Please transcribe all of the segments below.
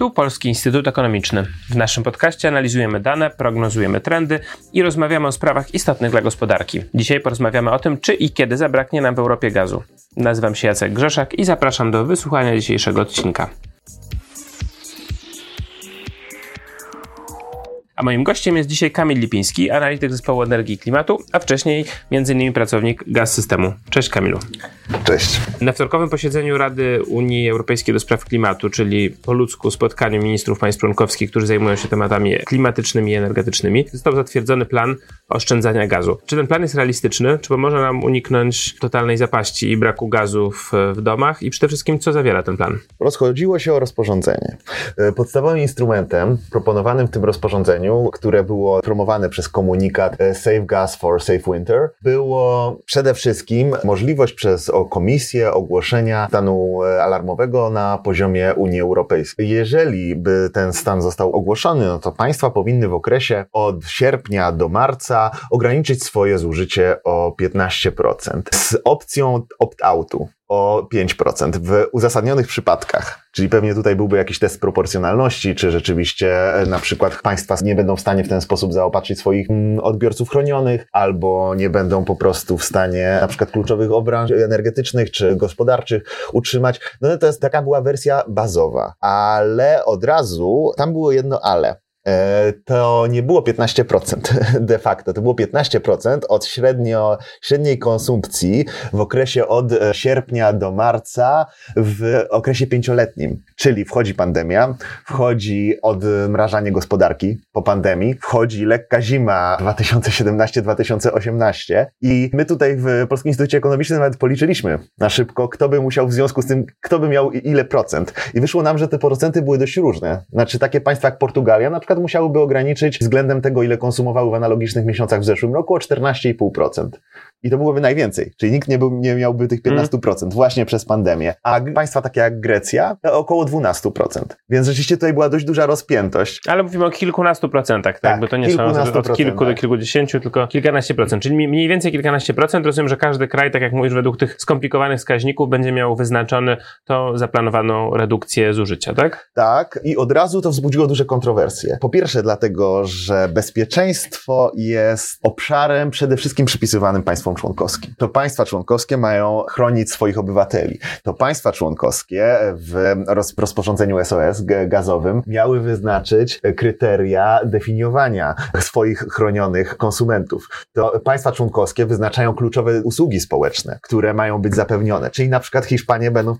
Tu Polski Instytut Ekonomiczny. W naszym podcaście analizujemy dane, prognozujemy trendy i rozmawiamy o sprawach istotnych dla gospodarki. Dzisiaj porozmawiamy o tym, czy i kiedy zabraknie nam w Europie gazu. Nazywam się Jacek Grzeszak i zapraszam do wysłuchania dzisiejszego odcinka. A moim gościem jest dzisiaj Kamil Lipiński, analityk zespołu energii i klimatu, a wcześniej m.in. pracownik gaz systemu. Cześć Kamilu. Cześć. Na wtorkowym posiedzeniu Rady Unii Europejskiej do spraw klimatu, czyli po ludzku spotkaniu ministrów państw członkowskich, którzy zajmują się tematami klimatycznymi i energetycznymi, został zatwierdzony plan oszczędzania gazu. Czy ten plan jest realistyczny? Czy pomoże nam uniknąć totalnej zapaści i braku gazu w, w domach? I przede wszystkim, co zawiera ten plan? Rozchodziło się o rozporządzenie. E, podstawowym instrumentem proponowanym w tym rozporządzeniu, które było promowane przez komunikat e, Save Gas for Safe Winter, było przede wszystkim możliwość przez komisję ogłoszenia stanu e, alarmowego na poziomie Unii Europejskiej. Jeżeli by ten stan został ogłoszony, no to państwa powinny w okresie od sierpnia do marca ograniczyć swoje zużycie o 15% z opcją opt-outu o 5% w uzasadnionych przypadkach. Czyli pewnie tutaj byłby jakiś test proporcjonalności, czy rzeczywiście e, na przykład państwa nie będą w stanie w ten sposób zaopatrzyć swoich mm, odbiorców chronionych, albo nie będą po prostu w stanie na przykład kluczowych obranż energetycznych czy gospodarczych utrzymać. No to jest taka była wersja bazowa, ale od razu tam było jedno ale. E, to nie było 15% de facto, to było 15% od średnio, średniej konsumpcji w okresie od e, sierpnia do marca w okresie pięcioletnim. Czyli wchodzi pandemia, wchodzi odmrażanie gospodarki po pandemii, wchodzi lekka zima 2017-2018 i my tutaj w Polskim Instytucie Ekonomicznym nawet policzyliśmy na szybko, kto by musiał w związku z tym, kto by miał ile procent. I wyszło nam, że te procenty były dość różne. Znaczy takie państwa jak Portugalia na przykład musiałyby ograniczyć względem tego, ile konsumowały w analogicznych miesiącach w zeszłym roku o 14,5%. I to byłoby najwięcej, czyli nikt nie, był, nie miałby tych 15% mm. właśnie przez pandemię. A państwa takie jak Grecja około 12%. Więc rzeczywiście tutaj była dość duża rozpiętość. Ale mówimy o kilkunastu procentach, tak? tak Bo to nie są od kilku do kilkudziesięciu, tylko kilkanaście procent. Czyli mniej więcej kilkanaście procent. Rozumiem, że każdy kraj, tak jak mówisz, według tych skomplikowanych wskaźników będzie miał wyznaczony tą zaplanowaną redukcję zużycia, tak? Tak. I od razu to wzbudziło duże kontrowersje. Po pierwsze dlatego, że bezpieczeństwo jest obszarem przede wszystkim przypisywanym państwom państwom członkowskim. To państwa członkowskie mają chronić swoich obywateli. To państwa członkowskie w rozporządzeniu SOS gazowym miały wyznaczyć kryteria definiowania swoich chronionych konsumentów. To państwa członkowskie wyznaczają kluczowe usługi społeczne, które mają być zapewnione. Czyli na przykład Hiszpanie będą,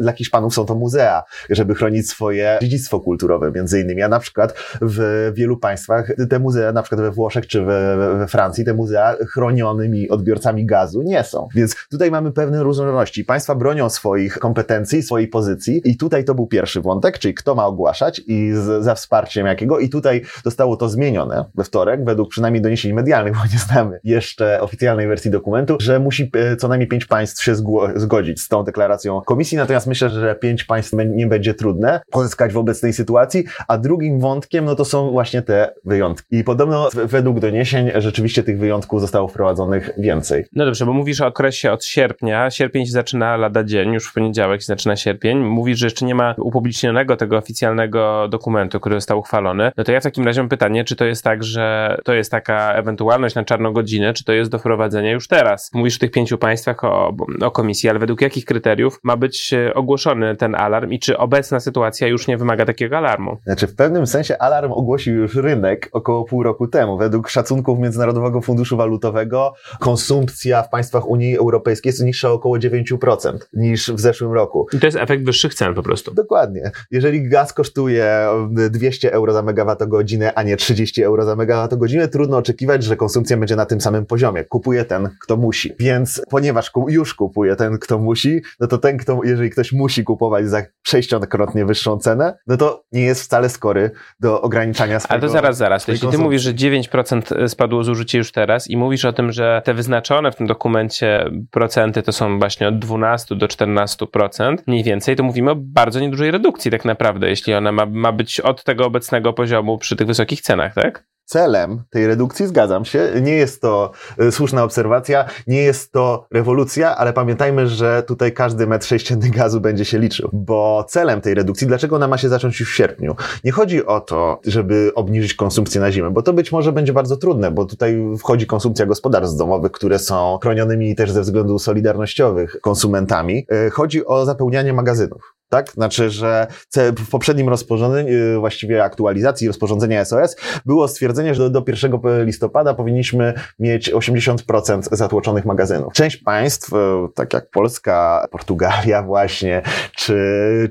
dla Hiszpanów są to muzea, żeby chronić swoje dziedzictwo kulturowe między innymi. A na przykład w wielu państwach te muzea, na przykład we Włoszech czy we, we Francji, te muzea chronionymi od odbiorcami gazu nie są. Więc tutaj mamy pewne różnorodności. Państwa bronią swoich kompetencji, swojej pozycji i tutaj to był pierwszy wątek, czyli kto ma ogłaszać i z, za wsparciem jakiego i tutaj zostało to zmienione we wtorek, według przynajmniej doniesień medialnych, bo nie znamy jeszcze oficjalnej wersji dokumentu, że musi e, co najmniej pięć państw się zgodzić z tą deklaracją komisji, natomiast myślę, że pięć państw nie będzie trudne pozyskać w obecnej sytuacji, a drugim wątkiem, no to są właśnie te wyjątki. I podobno według doniesień rzeczywiście tych wyjątków zostało wprowadzonych więcej więcej. No dobrze, bo mówisz o okresie od sierpnia. Sierpień się zaczyna lada dzień, już w poniedziałek się zaczyna sierpień. Mówisz, że jeszcze nie ma upublicznionego tego oficjalnego dokumentu, który został uchwalony. No to ja w takim razie mam pytanie, czy to jest tak, że to jest taka ewentualność na czarną godzinę, czy to jest do wprowadzenia już teraz? Mówisz o tych pięciu państwach, o, o komisji, ale według jakich kryteriów ma być e, ogłoszony ten alarm i czy obecna sytuacja już nie wymaga takiego alarmu? Znaczy, w pewnym sensie alarm ogłosił już rynek około pół roku temu. Według szacunków Międzynarodowego Funduszu Walutowego konsumpcja w państwach Unii Europejskiej jest niższa o około 9% niż w zeszłym roku. I to jest efekt wyższych cen po prostu. Dokładnie. Jeżeli gaz kosztuje 200 euro za megawattogodzinę, a nie 30 euro za megawattogodzinę, trudno oczekiwać, że konsumpcja będzie na tym samym poziomie. Kupuje ten, kto musi. Więc ponieważ już kupuje ten, kto musi, no to ten, kto, jeżeli ktoś musi kupować za sześciokrotnie wyższą cenę, no to nie jest wcale skory do ograniczania swojego Ale to zaraz, zaraz. Jeśli ty mówisz, że 9% spadło zużycie już teraz i mówisz o tym, że te wyznaczone w tym dokumencie procenty to są właśnie od 12 do 14% mniej więcej, to mówimy o bardzo niedużej redukcji tak naprawdę, jeśli ona ma, ma być od tego obecnego poziomu przy tych wysokich cenach, tak? Celem tej redukcji, zgadzam się, nie jest to y, słuszna obserwacja, nie jest to rewolucja, ale pamiętajmy, że tutaj każdy metr sześcienny gazu będzie się liczył, bo celem tej redukcji, dlaczego ona ma się zacząć już w sierpniu? Nie chodzi o to, żeby obniżyć konsumpcję na zimę, bo to być może będzie bardzo trudne, bo tutaj wchodzi konsumpcja gospodarstw domowych, które są chronionymi też ze względów solidarnościowych konsumentami. Y, chodzi o zapełnianie magazynów tak? Znaczy, że w poprzednim rozporządzeniu, y, właściwie aktualizacji rozporządzenia SOS było stwierdzenie, że do 1 listopada powinniśmy mieć 80% zatłoczonych magazynów. Część państw, y, tak jak Polska, Portugalia właśnie, czy,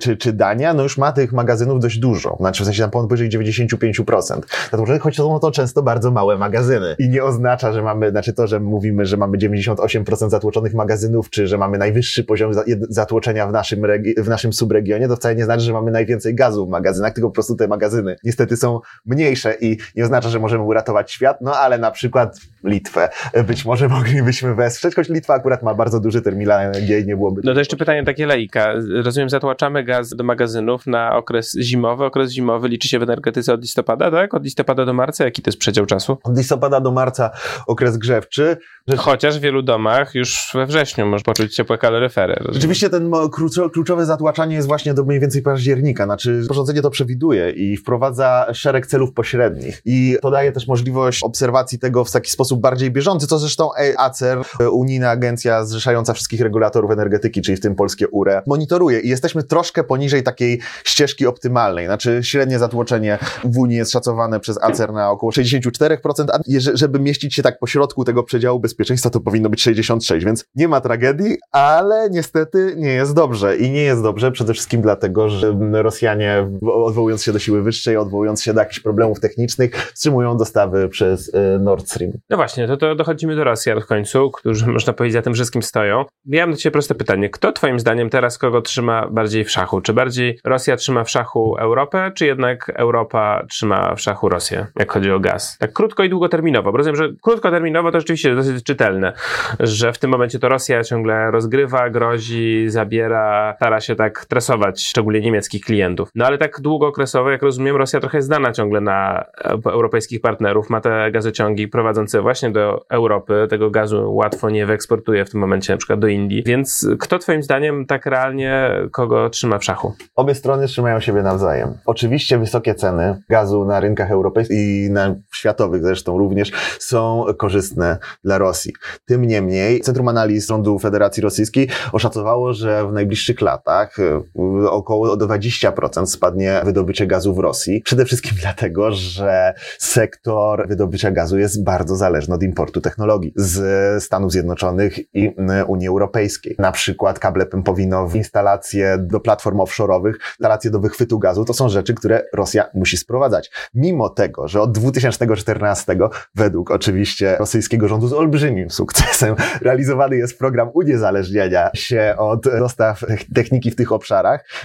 czy, czy Dania, no już ma tych magazynów dość dużo. Znaczy, w sensie tam powyżej 95% zatłoczonych, choć są to często bardzo małe magazyny. I nie oznacza, że mamy, znaczy to, że mówimy, że mamy 98% zatłoczonych magazynów, czy że mamy najwyższy poziom zatłoczenia w naszym, w naszym subregionie, to wcale nie znaczy, że mamy najwięcej gazu w magazynach, tylko po prostu te magazyny niestety są mniejsze i nie oznacza, że możemy uratować świat, no ale na przykład Litwę być może moglibyśmy wesprzeć, choć Litwa akurat ma bardzo duży terminal LNG nie byłoby... No to jeszcze pytanie takie lejka. Rozumiem, zatłaczamy gaz do magazynów na okres zimowy. Okres zimowy liczy się w energetyce od listopada, tak? Od listopada do marca? Jaki to jest przedział czasu? Od listopada do marca okres grzewczy. Chociaż w wielu domach już we wrześniu możesz poczuć ciepłe kaloryfery. Rozumiem. Rzeczywiście ten kluczowe zatłaczanie jest właśnie do mniej więcej października. Znaczy, porządzenie to przewiduje i wprowadza szereg celów pośrednich. I to daje też możliwość obserwacji tego w taki sposób bardziej bieżący, co zresztą ACER, unijna agencja zrzeszająca wszystkich regulatorów energetyki, czyli w tym polskie URE, monitoruje. I jesteśmy troszkę poniżej takiej ścieżki optymalnej. Znaczy, średnie zatłoczenie w Unii jest szacowane przez ACER na około 64%, a żeby mieścić się tak po środku tego przedziału bezpieczeństwa, to powinno być 66%, więc nie ma tragedii, ale niestety nie jest dobrze. I nie jest dobrze przede wszystkim dlatego, że Rosjanie, odwołując się do siły wyższej, odwołując się do jakichś problemów technicznych, wstrzymują dostawy przez y, Nord Stream. No właśnie, to, to dochodzimy do Rosjan w końcu, którzy można powiedzieć za tym wszystkim stoją. Ja mam do Ciebie proste pytanie. Kto Twoim zdaniem teraz kogo trzyma bardziej w szachu? Czy bardziej Rosja trzyma w szachu Europę, czy jednak Europa trzyma w szachu Rosję, jak chodzi o gaz? Tak krótko i długoterminowo. Bo rozumiem, że krótkoterminowo to rzeczywiście dosyć czytelne, że w tym momencie to Rosja ciągle rozgrywa, grozi, zabiera, stara się tak tresować szczególnie niemieckich klientów. No ale tak długookresowo, jak rozumiem, Rosja trochę jest zdana ciągle na europejskich partnerów, ma te gazociągi prowadzące właśnie do Europy, tego gazu łatwo nie wyeksportuje w tym momencie na przykład do Indii, więc kto twoim zdaniem tak realnie kogo trzyma w szachu? Obie strony trzymają siebie nawzajem. Oczywiście wysokie ceny gazu na rynkach europejskich i na światowych zresztą również są korzystne dla Rosji. Tym niemniej Centrum Analiz Rządu Federacji Rosyjskiej oszacowało, że w najbliższych latach około 20% spadnie wydobycie gazu w Rosji. Przede wszystkim dlatego, że sektor wydobycia gazu jest bardzo zależny od importu technologii z Stanów Zjednoczonych i Unii Europejskiej. Na przykład kable pępowinowe, instalacje do platform offshore'owych, instalacje do wychwytu gazu, to są rzeczy, które Rosja musi sprowadzać. Mimo tego, że od 2014 według oczywiście rosyjskiego rządu z olbrzymim sukcesem realizowany jest program uniezależniania się od dostaw techniki w tych obszarach,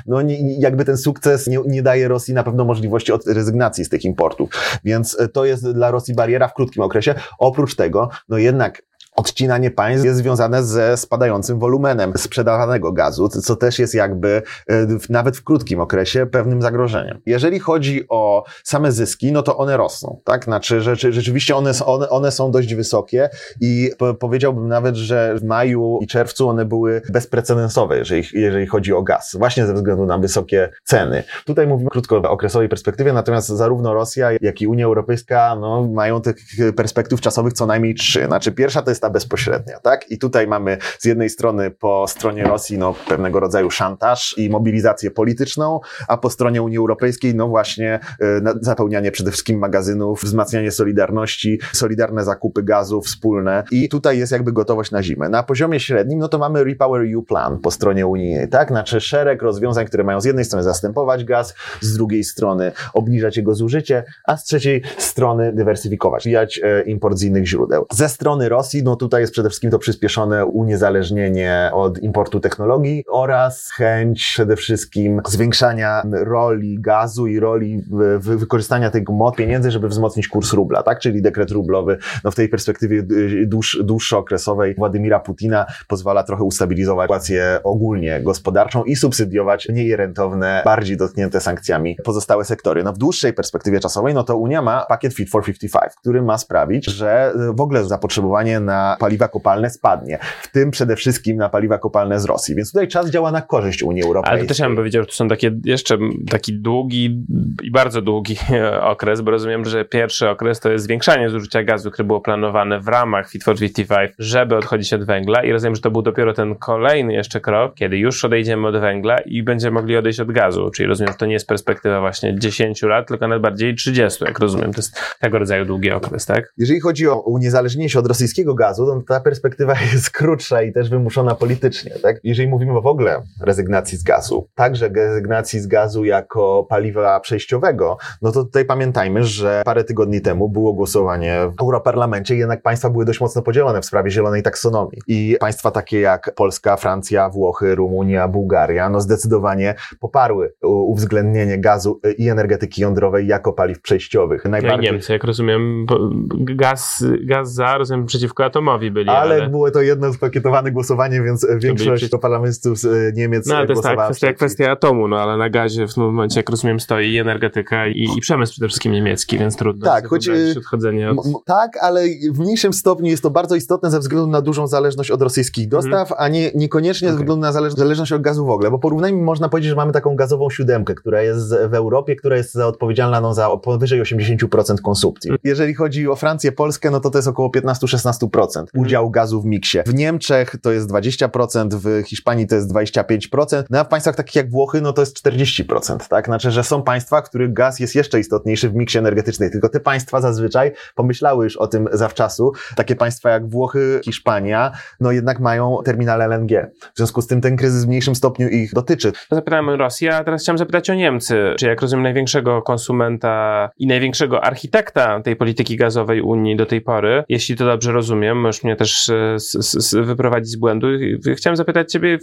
no nie, jakby ten sukces nie, nie daje Rosji na pewno możliwości od rezygnacji z tych importów. Więc to jest dla Rosji bariera w krótkim okresie. Oprócz tego, no jednak odcinanie państw jest związane ze spadającym wolumenem sprzedawanego gazu, co też jest jakby e, nawet w krótkim okresie pewnym zagrożeniem. Jeżeli chodzi o same zyski, no to one rosną, tak? Znaczy, rzeczywiście one, one, one są dość wysokie i powiedziałbym nawet, że w maju i czerwcu one były bezprecedensowe, jeżeli, jeżeli chodzi o gaz, właśnie ze względu na wysokie ceny. Tutaj mówimy krótko o okresowej perspektywie, natomiast zarówno Rosja, jak i Unia Europejska no, mają tych perspektyw czasowych co najmniej trzy. Znaczy, pierwsza to jest ta bezpośrednia, tak? I tutaj mamy z jednej strony po stronie Rosji no, pewnego rodzaju szantaż i mobilizację polityczną, a po stronie Unii Europejskiej no właśnie y, zapełnianie przede wszystkim magazynów, wzmacnianie solidarności, solidarne zakupy gazu wspólne i tutaj jest jakby gotowość na zimę. Na poziomie średnim no to mamy Repower EU Plan po stronie unijnej, tak? Znaczy szereg rozwiązań, które mają z jednej strony zastępować gaz, z drugiej strony obniżać jego zużycie, a z trzeciej strony dywersyfikować, wijać e, import z innych źródeł. Ze strony Rosji no tutaj jest przede wszystkim to przyspieszone uniezależnienie od importu technologii oraz chęć przede wszystkim zwiększania roli gazu i roli wykorzystania tego mod pieniędzy, żeby wzmocnić kurs rubla, tak? Czyli dekret rublowy, no w tej perspektywie dłuż, dłuższookresowej Władimira Putina pozwala trochę ustabilizować sytuację ogólnie gospodarczą i subsydiować mniej rentowne, bardziej dotknięte sankcjami pozostałe sektory. No w dłuższej perspektywie czasowej, no to Unia ma pakiet Fit for 55, który ma sprawić, że w ogóle zapotrzebowanie na paliwa kopalne spadnie. W tym przede wszystkim na paliwa kopalne z Rosji. Więc tutaj czas działa na korzyść Unii Europejskiej. Ale to też ja bym powiedział, że to są takie jeszcze taki długi i bardzo długi okres, bo rozumiem, że pierwszy okres to jest zwiększanie zużycia gazu, które było planowane w ramach Fit for 55, żeby odchodzić od węgla i rozumiem, że to był dopiero ten kolejny jeszcze krok, kiedy już odejdziemy od węgla i będziemy mogli odejść od gazu, czyli rozumiem, że to nie jest perspektywa właśnie 10 lat, tylko nawet bardziej 30, jak rozumiem, to jest tego rodzaju długi okres, tak? Jeżeli chodzi o uniezależnienie się od rosyjskiego gazu, to ta perspektywa jest krótsza i też wymuszona politycznie, tak? Jeżeli mówimy w ogóle rezygnacji z gazu, także rezygnacji z gazu jako paliwa przejściowego, no to tutaj pamiętajmy, że parę tygodni temu było głosowanie w Europarlamencie i jednak państwa były dość mocno podzielone w sprawie zielonej taksonomii. I państwa takie jak Polska, Francja, Włochy, Rumunia, Bułgaria, no zdecydowanie poparły uwzględnienie gazu i energetyki jądrowej jako paliw przejściowych. Najbardziej... Ja Niemcy, jak rozumiem, gaz, gaz za, rozumiem, przeciwko byli. Ale, ale... było to jedno spakietowane głosowanie, więc większość byli... parlamentów z e, Niemiec No ale to jest tak, kwestia, kwestia atomu, no ale na gazie w tym momencie, jak rozumiem, stoi i energetyka i, i przemysł przede wszystkim niemiecki, więc trudno tak, choć, odchodzenie od... Tak, ale w mniejszym stopniu jest to bardzo istotne ze względu na dużą zależność od rosyjskich dostaw, mhm. a nie, niekoniecznie okay. ze względu na zależność od gazu w ogóle, bo porównajmy, można powiedzieć, że mamy taką gazową siódemkę, która jest w Europie, która jest odpowiedzialna no, za powyżej 80% konsumpcji. Mhm. Jeżeli chodzi o Francję, Polskę, no to to jest około 15-16% mhm. udział gazu w miksie. W Niemczech to jest 20%, w Hiszpanii to jest 25%, no a w państwach takich jak Włochy, no to jest 40%, tak? Znaczy, że są państwa, w których gaz jest jeszcze istotniejszy w miksie energetycznej, tylko te państwa zazwyczaj pomyślały już o tym zawczasu. Takie państwa jak Włochy, Hiszpania, no jednak mają terminale LNG. W związku z tym ten kryzys w mniejszym stopniu ich dotyczy. Zapytałem o Rosję, a teraz chciałem zapytać o Niemcy. Czy jak rozumiem największego konsumenta i największego architekta tej polityki gazowej Unii do tej pory, jeśli to dobrze rozumiem, możesz mnie też e, wyprowadzić z błędu. Chciałem zapytać ciebie,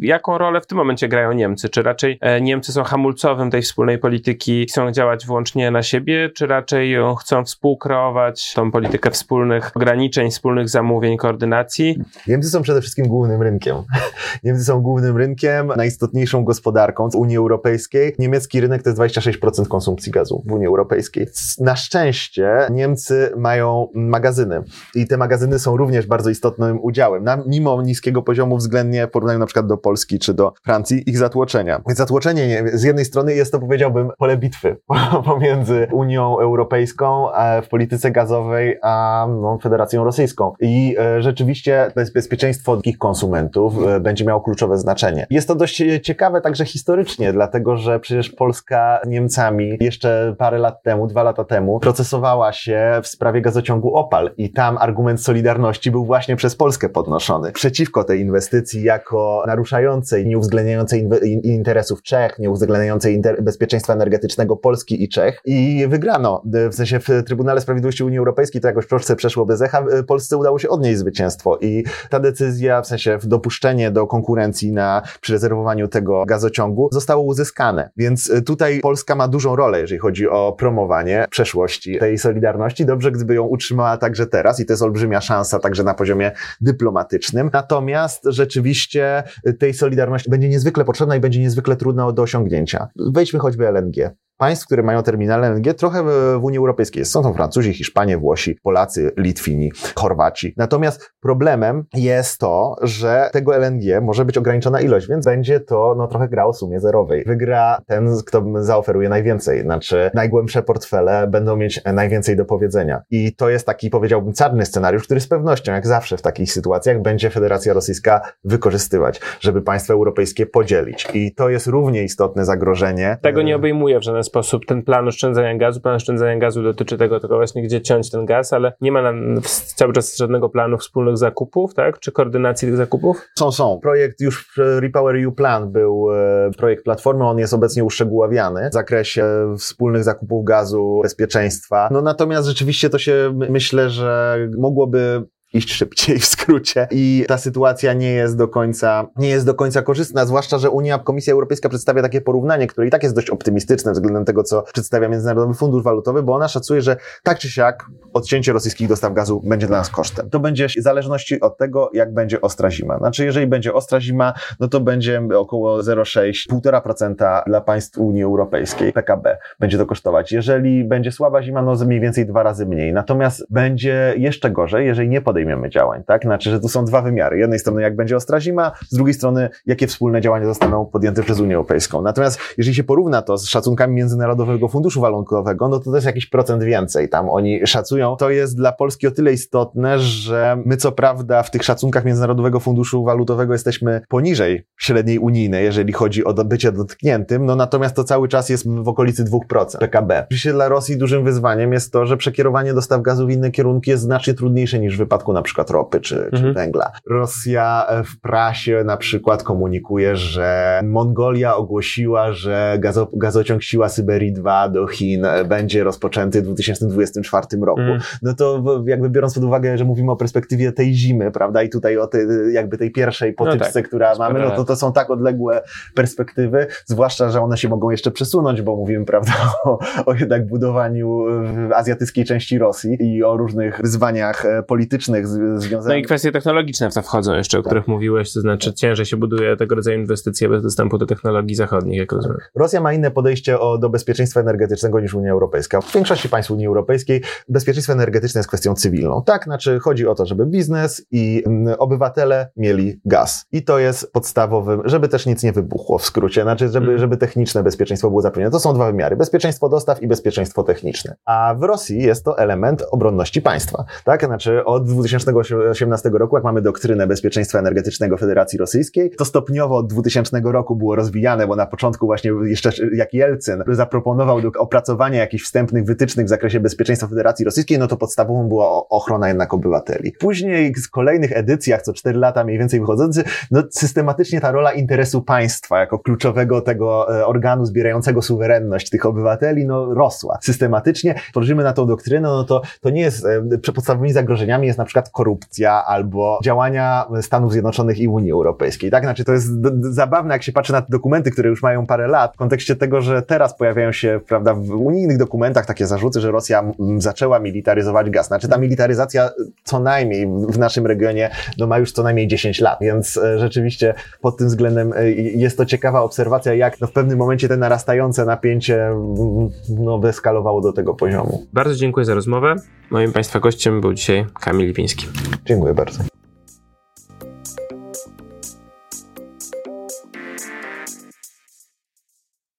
jaką rolę w tym momencie grają Niemcy? Czy raczej e, Niemcy są hamulcowym tej wspólnej polityki, chcą działać wyłącznie na siebie, czy raczej chcą współkreować tą politykę wspólnych ograniczeń, wspólnych zamówień, koordynacji? Niemcy są przede wszystkim głównym rynkiem. Niemcy są głównym rynkiem, najistotniejszą gospodarką z Unii Europejskiej. Niemiecki rynek to jest 26% konsumpcji gazu w Unii Europejskiej. Na szczęście Niemcy mają magazyny i te magazyny są również bardzo istotnym udziałem. Na, mimo niskiego poziomu względnie w porównaniu na przykład do Polski czy do Francji, ich zatłoczenia. Więc zatłoczenie z jednej strony jest to powiedziałbym pole bitwy pomiędzy Unią Europejską w polityce gazowej a no, Federacją Rosyjską. I e, rzeczywiście bezpieczeństwo takich konsumentów e, będzie miało kluczowe znaczenie. Jest to dość ciekawe także historycznie, dlatego że przecież Polska Niemcami jeszcze parę lat temu, dwa lata temu procesowała się w sprawie gazociągu Opal i tam argument solidarności był właśnie przez Polskę podnoszony. Przeciwko tej inwestycji jako naruszającej, nieuwzględniającej interesów Czech, nieuwzględniającej bezpieczeństwa energetycznego Polski i Czech i wygrano. W sensie w Trybunale Sprawiedliwości Unii Europejskiej to jakoś Polsce przeszło bez echa, Polsce udało się odnieść zwycięstwo i ta decyzja, w sensie dopuszczenie do konkurencji na, przy rezerwowaniu tego gazociągu zostało uzyskane. Więc y, tutaj Polska ma dużą rolę, jeżeli chodzi o promowanie przeszłości tej solidarności. Dobrze, gdyby ją utrzymała także teraz i to jest olbrzymia szansa także na poziomie dyplomatycznym. Natomiast rzeczywiście y, tej solidarności będzie niezwykle potrzebna i będzie niezwykle trudna do osiągnięcia. Wejdźmy choćby LNG państw, które mają terminale LNG, trochę w Unii Europejskiej Są to Francuzi, Hiszpanie, Włosi, Polacy, Litwini, Chorwaci. Natomiast problemem jest to, że tego LNG może być ograniczona ilość, więc będzie to no, trochę gra o sumie zerowej. Wygra ten, kto zaoferuje najwięcej. Znaczy, najgłębsze portfele będą mieć najwięcej do powiedzenia. I to jest taki, powiedziałbym, czarny scenariusz, który z pewnością, jak zawsze w takich sytuacjach, będzie Federacja Rosyjska wykorzystywać, żeby państwa europejskie podzielić. I to jest równie istotne zagrożenie. Tego nie obejmuje w żaden sposób ten plan oszczędzania gazu. Plan oszczędzania gazu dotyczy tego tylko właśnie, gdzie ciąć ten gaz, ale nie ma cały czas żadnego planu wspólnych zakupów, tak? Czy koordynacji tych zakupów? Są, są. Projekt już Repower EU Plan był e, projekt Platformy, on jest obecnie uszczegóławiany w zakresie wspólnych zakupów gazu, bezpieczeństwa. No natomiast rzeczywiście to się myślę, że mogłoby iść szybciej w skrócie i ta sytuacja nie jest do końca, nie jest do końca korzystna, zwłaszcza, że Unia, Komisja Europejska przedstawia takie porównanie, które i tak jest dość optymistyczne względem tego, co przedstawia Międzynarodowy Fundusz Walutowy, bo ona szacuje, że tak czy siak odcięcie rosyjskich dostaw gazu będzie dla nas kosztem. To będzie w zależności od tego, jak będzie ostra zima. Znaczy, jeżeli będzie ostra zima, no to będzie około 0,6-1,5% dla państw Unii Europejskiej PKB będzie to kosztować. Jeżeli będzie słaba zima, no mniej więcej dwa razy mniej. Natomiast będzie jeszcze gorzej, jeżeli nie podejmiemy działań, tak? Znaczy, że tu są dwa wymiary. Z jednej strony, jak będzie ostra zima, z drugiej strony, jakie wspólne działania zostaną podjęte przez Unię Europejską. Natomiast jeżeli się porówna to z szacunkami Międzynarodowego Funduszu Walunkowego, no to to jest jakiś procent więcej. Tam oni szacują. To jest dla Polski o tyle istotne, że my co prawda w tych szacunkach Międzynarodowego Funduszu Walutowego jesteśmy poniżej średniej unijnej, jeżeli chodzi o bycie dotkniętym, no natomiast to cały czas jest w okolicy 2% PKB. Oczywiście dla Rosji dużym wyzwaniem jest to, że przekierowanie dostaw gazu w inne kierunki jest znacznie trudniejsze niż w wypadku na przykład ropy czy, mhm. czy węgla. Rosja w prasie na przykład komunikuje, że Mongolia ogłosiła, że gazo, gazociąg Siła Syberii 2 do Chin będzie rozpoczęty w 2024 roku. Mhm. No to jakby biorąc pod uwagę, że mówimy o perspektywie tej zimy, prawda, i tutaj o tej, jakby tej pierwszej potyczce, no tak, która mamy, no to to są tak odległe perspektywy, zwłaszcza, że one się mogą jeszcze przesunąć, bo mówimy, prawda, o, o jednak budowaniu azjatyckiej części Rosji i o różnych wyzwaniach e, związanych. No i kwestie technologiczne w to wchodzą jeszcze, o tak. których mówiłeś, to znaczy ciężej się buduje tego rodzaju inwestycje bez dostępu do technologii zachodnich, jak rozumiem. Rosja ma inne podejście o, do bezpieczeństwa energetycznego niż Unia Europejska. W większości państw Unii Europejskiej bezpieczeństwo energetyczne jest kwestią cywilną. Tak, znaczy chodzi o to, żeby biznes i mm, obywatele mieli gaz. I to jest podstawowym, żeby też nic nie wybuchło w skrócie, znaczy żeby, mm. żeby techniczne bezpieczeństwo było zapewnione. To są dwa wymiary. Bezpieczeństwo dostaw i bezpieczeństwo techniczne. A w Rosji jest to element obronności państwa. Tak, znaczy od 2018 roku, jak mamy doktrynę bezpieczeństwa energetycznego Federacji Rosyjskiej, to stopniowo od 2000 roku było rozwijane, bo na początku właśnie jeszcze jak Jelcyn zaproponował do opracowania jakichś wstępnych wytycznych w zakresie bezpieczeństwa Federacji Rosyjskiej, no to podstawową była ochrona jednak obywateli. Później w kolejnych edycjach, co 4 lata mniej więcej wychodzący, no systematycznie ta rola interesu państwa jako kluczowego tego e, organu zbierającego suwerenność tych obywateli, no rosła systematycznie. Spojrzymy na tą doktrynę, no to, to nie jest, e, podstawowymi zagrożeniami jest na przykład korupcja albo działania Stanów Zjednoczonych i Unii Europejskiej, tak? Znaczy to jest zabawne, jak się patrzy na te dokumenty, które już mają parę lat, w kontekście tego, że teraz pojawiają się, prawda, w unijnych dokumentach takie zarzuty, że Rosja zaczęła militaryzować gaz. Znaczy ta militaryzacja co najmniej w naszym regionie, no ma już co najmniej 10 lat, więc e, rzeczywiście pod tym względem e, jest to ciekawa obserwacja, jak no w pewnym momencie te narastające napięcie no, wyeskalowało do tego poziomu. Bardzo dziękuję za rozmowę. Moim Państwa gościem był dzisiaj Kamil Lipiński. Dziękuję bardzo.